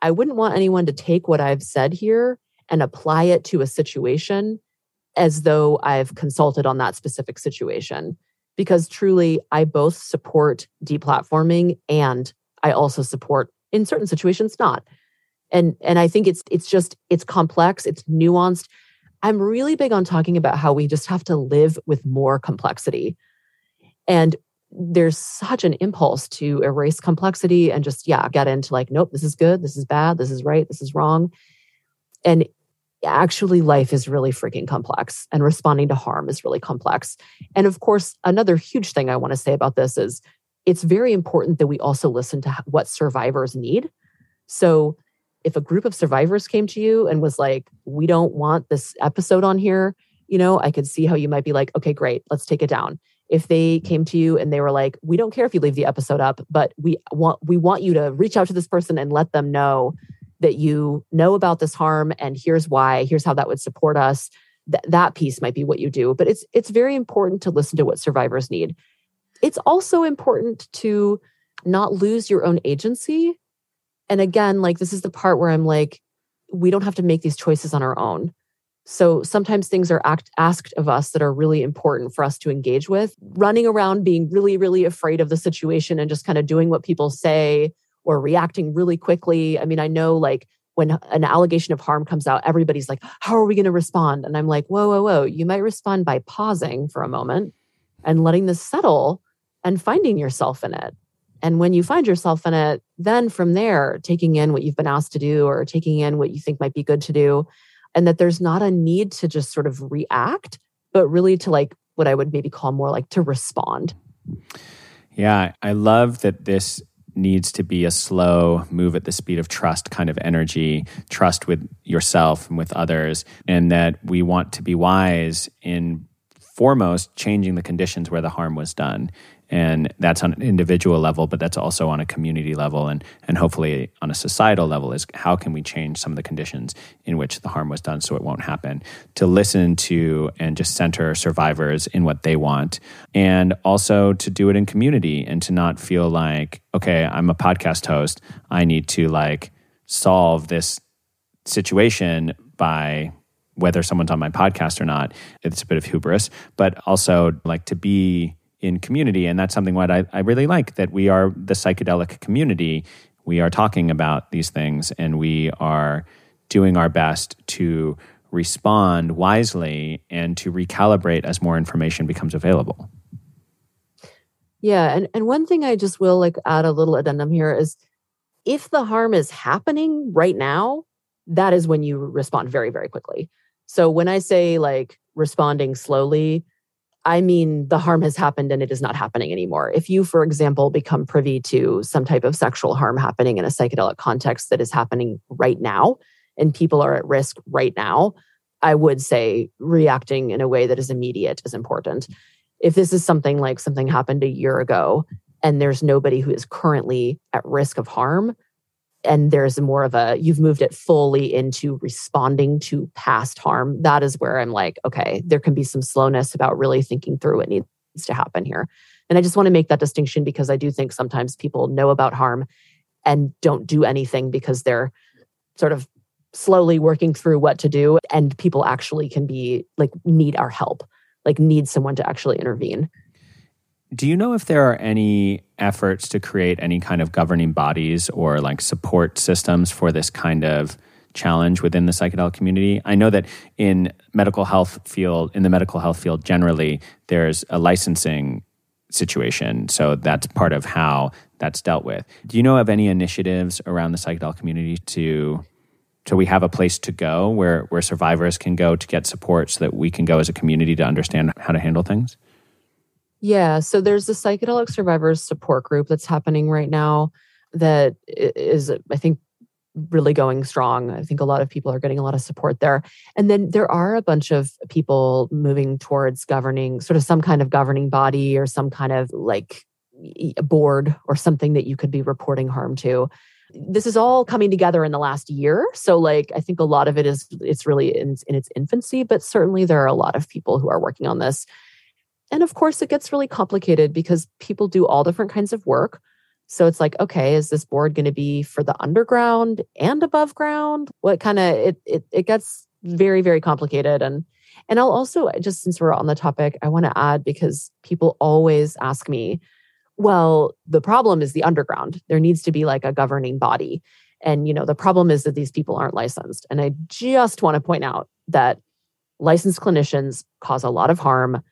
I wouldn't want anyone to take what I've said here and apply it to a situation as though I've consulted on that specific situation. Because truly, I both support deplatforming and I also support in certain situations not and and i think it's it's just it's complex it's nuanced i'm really big on talking about how we just have to live with more complexity. And there's such an impulse to erase complexity and just yeah get into like nope this is good this is bad this is right this is wrong. And actually life is really freaking complex and responding to harm is really complex. And of course another huge thing i want to say about this is it's very important that we also listen to what survivors need. So, if a group of survivors came to you and was like, we don't want this episode on here, you know, I could see how you might be like, okay, great, let's take it down. If they came to you and they were like, we don't care if you leave the episode up, but we want we want you to reach out to this person and let them know that you know about this harm and here's why, here's how that would support us. Th- that piece might be what you do, but it's it's very important to listen to what survivors need. It's also important to not lose your own agency. And again, like this is the part where I'm like, we don't have to make these choices on our own. So sometimes things are act, asked of us that are really important for us to engage with. Running around being really, really afraid of the situation and just kind of doing what people say or reacting really quickly. I mean, I know like when an allegation of harm comes out, everybody's like, how are we going to respond? And I'm like, whoa, whoa, whoa. You might respond by pausing for a moment and letting this settle and finding yourself in it. And when you find yourself in it, then from there, taking in what you've been asked to do or taking in what you think might be good to do. And that there's not a need to just sort of react, but really to like what I would maybe call more like to respond. Yeah, I love that this needs to be a slow move at the speed of trust kind of energy, trust with yourself and with others, and that we want to be wise in foremost changing the conditions where the harm was done and that's on an individual level but that's also on a community level and and hopefully on a societal level is how can we change some of the conditions in which the harm was done so it won't happen. To listen to and just center survivors in what they want and also to do it in community and to not feel like okay I'm a podcast host. I need to like solve this situation by whether someone's on my podcast or not. It's a bit of hubris but also like to be in community. And that's something what I, I really like that we are the psychedelic community. We are talking about these things and we are doing our best to respond wisely and to recalibrate as more information becomes available. Yeah, and and one thing I just will like add a little addendum here is if the harm is happening right now, that is when you respond very very quickly. So when I say like responding slowly, I mean, the harm has happened and it is not happening anymore. If you, for example, become privy to some type of sexual harm happening in a psychedelic context that is happening right now, and people are at risk right now, I would say reacting in a way that is immediate is important. If this is something like something happened a year ago and there's nobody who is currently at risk of harm, and there's more of a you've moved it fully into responding to past harm that is where i'm like okay there can be some slowness about really thinking through what needs to happen here. And i just want to make that distinction because i do think sometimes people know about harm and don't do anything because they're sort of slowly working through what to do and people actually can be like need our help like need someone to actually intervene do you know if there are any efforts to create any kind of governing bodies or like support systems for this kind of challenge within the psychedelic community? I know that in medical health field, in the medical health field generally, there's a licensing situation. So that's part of how that's dealt with. Do you know of any initiatives around the psychedelic community to so we have a place to go where where survivors can go to get support so that we can go as a community to understand how to handle things? Yeah. So there's the psychedelic survivors support group that's happening right now that is, I think, really going strong. I think a lot of people are getting a lot of support there. And then there are a bunch of people moving towards governing, sort of some kind of governing body or some kind of like board or something that you could be reporting harm to. this is all coming together in the last year so like i think a lot of it is it's really in, in its infancy but certainly there are a lot of people who are working on this and of course it gets really complicated because people do all different kinds of work so it's like okay is this board going to be for the underground and above ground what kind of it, it it gets very very complicated and and i'll also just since we're on the topic i want to add because people always ask me well, the problem is the underground. There needs to be like a governing body. And, you know, the problem is that these people aren't licensed. And I just want to point out that licensed clinicians cause a lot of harm.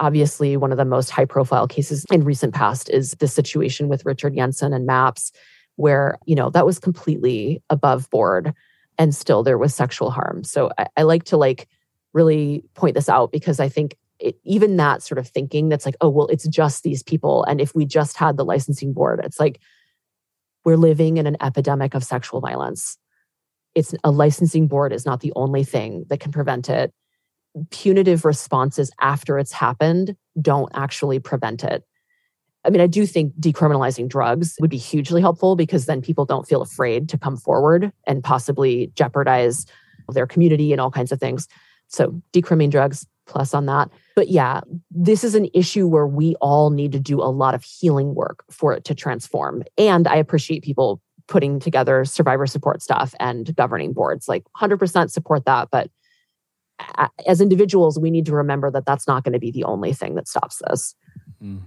Obviously, one of the most high profile cases in recent past is the situation with Richard Yensen and MAPS, where, you know, that was completely above board and still there was sexual harm. So I, I like to like really point this out because I think it, even that sort of thinking that's like, oh, well, it's just these people. And if we just had the licensing board, it's like we're living in an epidemic of sexual violence. It's a licensing board is not the only thing that can prevent it. Punitive responses after it's happened don't actually prevent it. I mean, I do think decriminalizing drugs would be hugely helpful because then people don't feel afraid to come forward and possibly jeopardize their community and all kinds of things. So, decriminating drugs, plus on that. But yeah, this is an issue where we all need to do a lot of healing work for it to transform. And I appreciate people putting together survivor support stuff and governing boards. Like 100% support that. But as individuals, we need to remember that that's not going to be the only thing that stops this. Mm.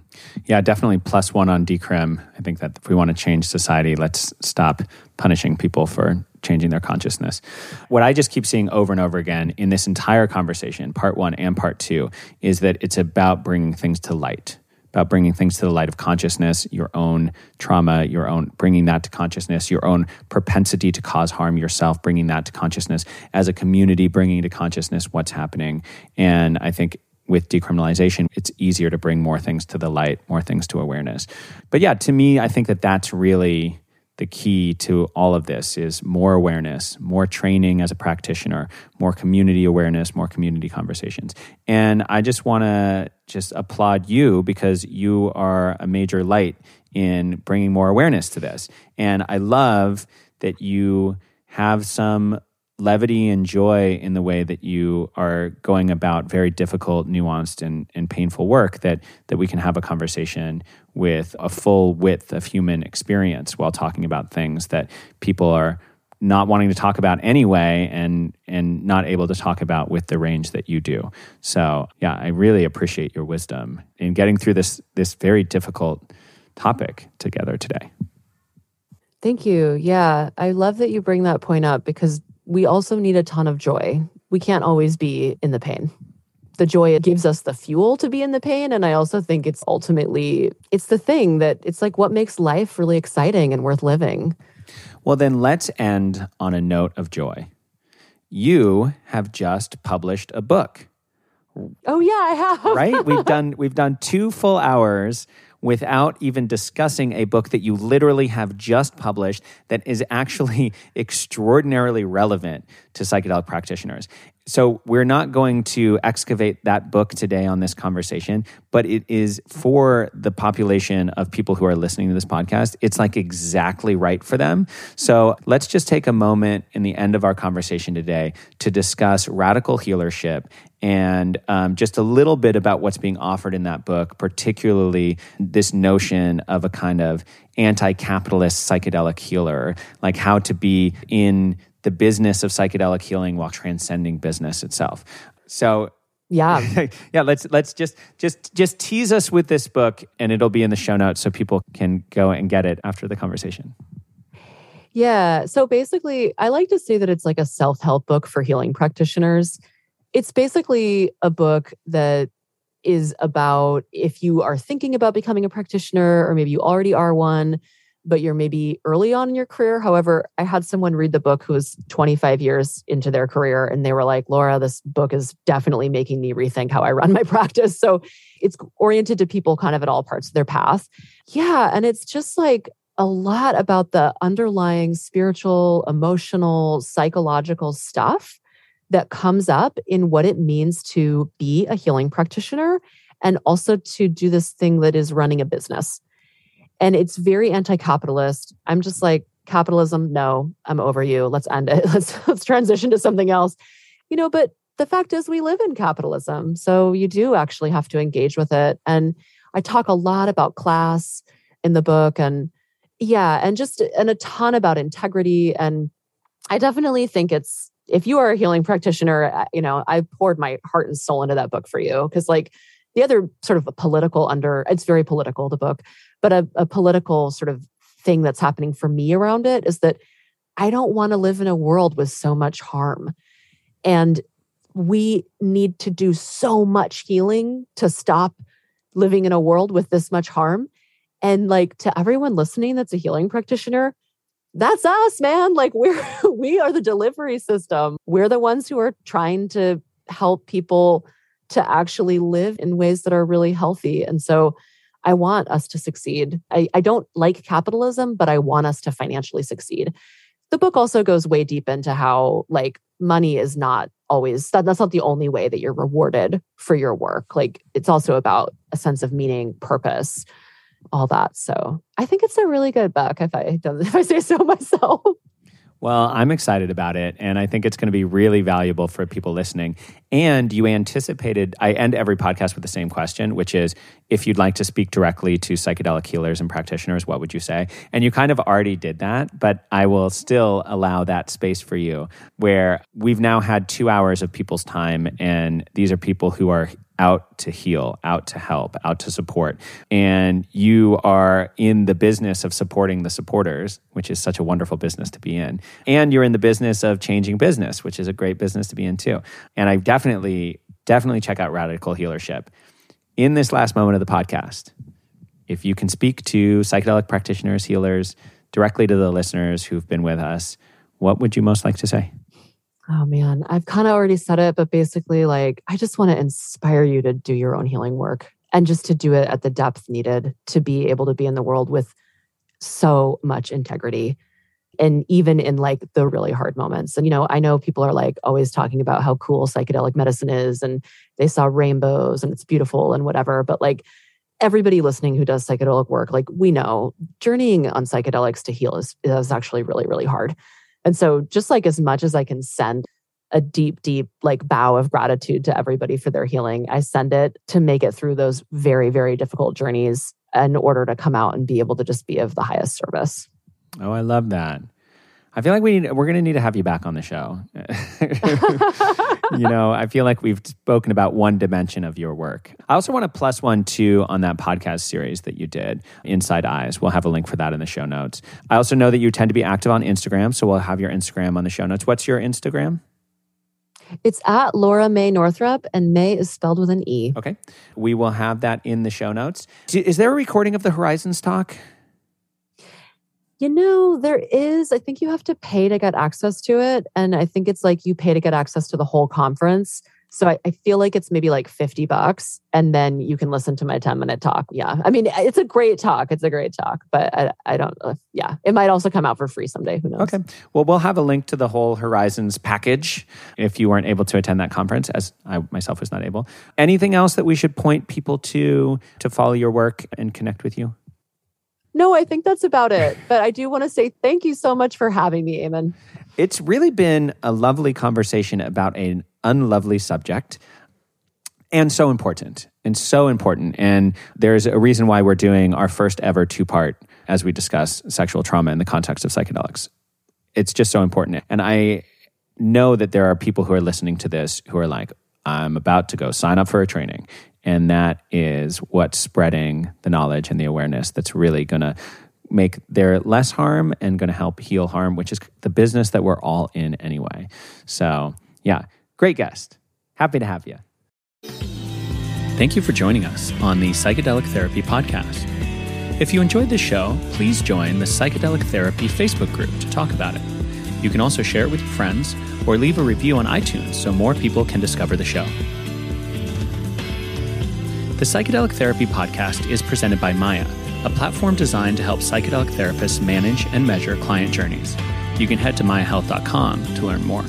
Yeah, definitely plus one on decrim. I think that if we want to change society, let's stop punishing people for changing their consciousness. What I just keep seeing over and over again in this entire conversation, part one and part two, is that it's about bringing things to light, about bringing things to the light of consciousness, your own trauma, your own bringing that to consciousness, your own propensity to cause harm yourself, bringing that to consciousness as a community, bringing to consciousness what's happening. And I think with decriminalization, it's easier to bring more things to the light, more things to awareness. But yeah, to me, I think that that's really the key to all of this is more awareness, more training as a practitioner, more community awareness, more community conversations. And I just want to just applaud you because you are a major light in bringing more awareness to this. And I love that you have some levity and joy in the way that you are going about very difficult, nuanced, and, and painful work that that we can have a conversation with a full width of human experience while talking about things that people are not wanting to talk about anyway and and not able to talk about with the range that you do. So yeah, I really appreciate your wisdom in getting through this this very difficult topic together today. Thank you. Yeah, I love that you bring that point up because we also need a ton of joy. We can't always be in the pain. The joy it gives us the fuel to be in the pain and I also think it's ultimately it's the thing that it's like what makes life really exciting and worth living. Well, then let's end on a note of joy. You have just published a book. Oh yeah, I have. right? We've done we've done 2 full hours without even discussing a book that you literally have just published that is actually extraordinarily relevant to psychedelic practitioners. So, we're not going to excavate that book today on this conversation, but it is for the population of people who are listening to this podcast. It's like exactly right for them. So, let's just take a moment in the end of our conversation today to discuss radical healership and um, just a little bit about what's being offered in that book, particularly this notion of a kind of anti capitalist psychedelic healer, like how to be in the business of psychedelic healing while transcending business itself. So, yeah. Yeah let's let's just just just tease us with this book and it'll be in the show notes so people can go and get it after the conversation. Yeah so basically i like to say that it's like a self-help book for healing practitioners. It's basically a book that is about if you are thinking about becoming a practitioner or maybe you already are one but you're maybe early on in your career. However, I had someone read the book who was 25 years into their career and they were like, Laura, this book is definitely making me rethink how I run my practice. So it's oriented to people kind of at all parts of their path. Yeah. And it's just like a lot about the underlying spiritual, emotional, psychological stuff that comes up in what it means to be a healing practitioner and also to do this thing that is running a business and it's very anti-capitalist i'm just like capitalism, no, I'm over you. Let's end it. Let's let's transition to something else. You know, but the fact is we live in capitalism. So you do actually have to engage with it. And I talk a lot about class in the book and yeah, and just and a ton about integrity and I definitely think it's if you are a healing practitioner, uh, you know, I poured my heart and soul into that book for you because like the other sort of political under it's very political the book, but a, a political sort of thing that's happening for me around it is that I don't want to live in a world with so much harm. And we need to do so much healing to stop living in a world with this much harm. And like to everyone listening that's a healing practitioner, that's us, man. Like we're we are the delivery system. We're the ones who are trying to help people to actually live in ways that are really healthy. And so I want us to succeed. I, I don't like capitalism, but I want us to financially succeed. The book also goes way deep into how like money is not always that, that's not the only way that you're rewarded for your work. Like it's also about a sense of meaning, purpose, all that. So I think it's a really good book if I if I say so myself. Well, I'm excited about it, and I think it's going to be really valuable for people listening. And you anticipated, I end every podcast with the same question, which is if you'd like to speak directly to psychedelic healers and practitioners, what would you say? And you kind of already did that, but I will still allow that space for you where we've now had two hours of people's time, and these are people who are out to heal, out to help, out to support. And you are in the business of supporting the supporters, which is such a wonderful business to be in. And you're in the business of changing business, which is a great business to be in too. And I definitely, definitely check out Radical Healership. In this last moment of the podcast, if you can speak to psychedelic practitioners, healers, directly to the listeners who've been with us, what would you most like to say? Oh man, I've kind of already said it, but basically, like, I just want to inspire you to do your own healing work and just to do it at the depth needed to be able to be in the world with so much integrity. And even in like the really hard moments. And, you know, I know people are like always talking about how cool psychedelic medicine is and they saw rainbows and it's beautiful and whatever. But like everybody listening who does psychedelic work, like we know journeying on psychedelics to heal is, is actually really, really hard. And so, just like as much as I can send a deep, deep like bow of gratitude to everybody for their healing, I send it to make it through those very, very difficult journeys in order to come out and be able to just be of the highest service. Oh, I love that. I feel like we need, we're going to need to have you back on the show. you know, I feel like we've spoken about one dimension of your work. I also want to plus one too on that podcast series that you did, Inside Eyes. We'll have a link for that in the show notes. I also know that you tend to be active on Instagram, so we'll have your Instagram on the show notes. What's your Instagram? It's at Laura Mae Northrup, and Mae is spelled with an E. Okay. We will have that in the show notes. Is there a recording of the Horizons talk? You know, there is. I think you have to pay to get access to it. And I think it's like you pay to get access to the whole conference. So I, I, feel like it's maybe like 50 bucks and then you can listen to my 10 minute talk. Yeah. I mean, it's a great talk. It's a great talk, but I, I don't, uh, yeah, it might also come out for free someday. Who knows? Okay. Well, we'll have a link to the whole Horizons package if you weren't able to attend that conference, as I myself was not able. Anything else that we should point people to to follow your work and connect with you? No, I think that's about it. But I do want to say thank you so much for having me, Eamon. It's really been a lovely conversation about an unlovely subject and so important and so important. And there's a reason why we're doing our first ever two part as we discuss sexual trauma in the context of psychedelics. It's just so important. And I know that there are people who are listening to this who are like, I'm about to go sign up for a training. And that is what's spreading the knowledge and the awareness that's really going to make there less harm and going to help heal harm, which is the business that we're all in anyway. So, yeah, great guest. Happy to have you. Thank you for joining us on the Psychedelic Therapy Podcast. If you enjoyed this show, please join the Psychedelic Therapy Facebook group to talk about it. You can also share it with your friends or leave a review on iTunes so more people can discover the show. The Psychedelic Therapy Podcast is presented by Maya, a platform designed to help psychedelic therapists manage and measure client journeys. You can head to mayahealth.com to learn more.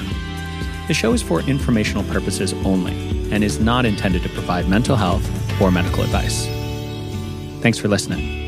The show is for informational purposes only and is not intended to provide mental health or medical advice. Thanks for listening.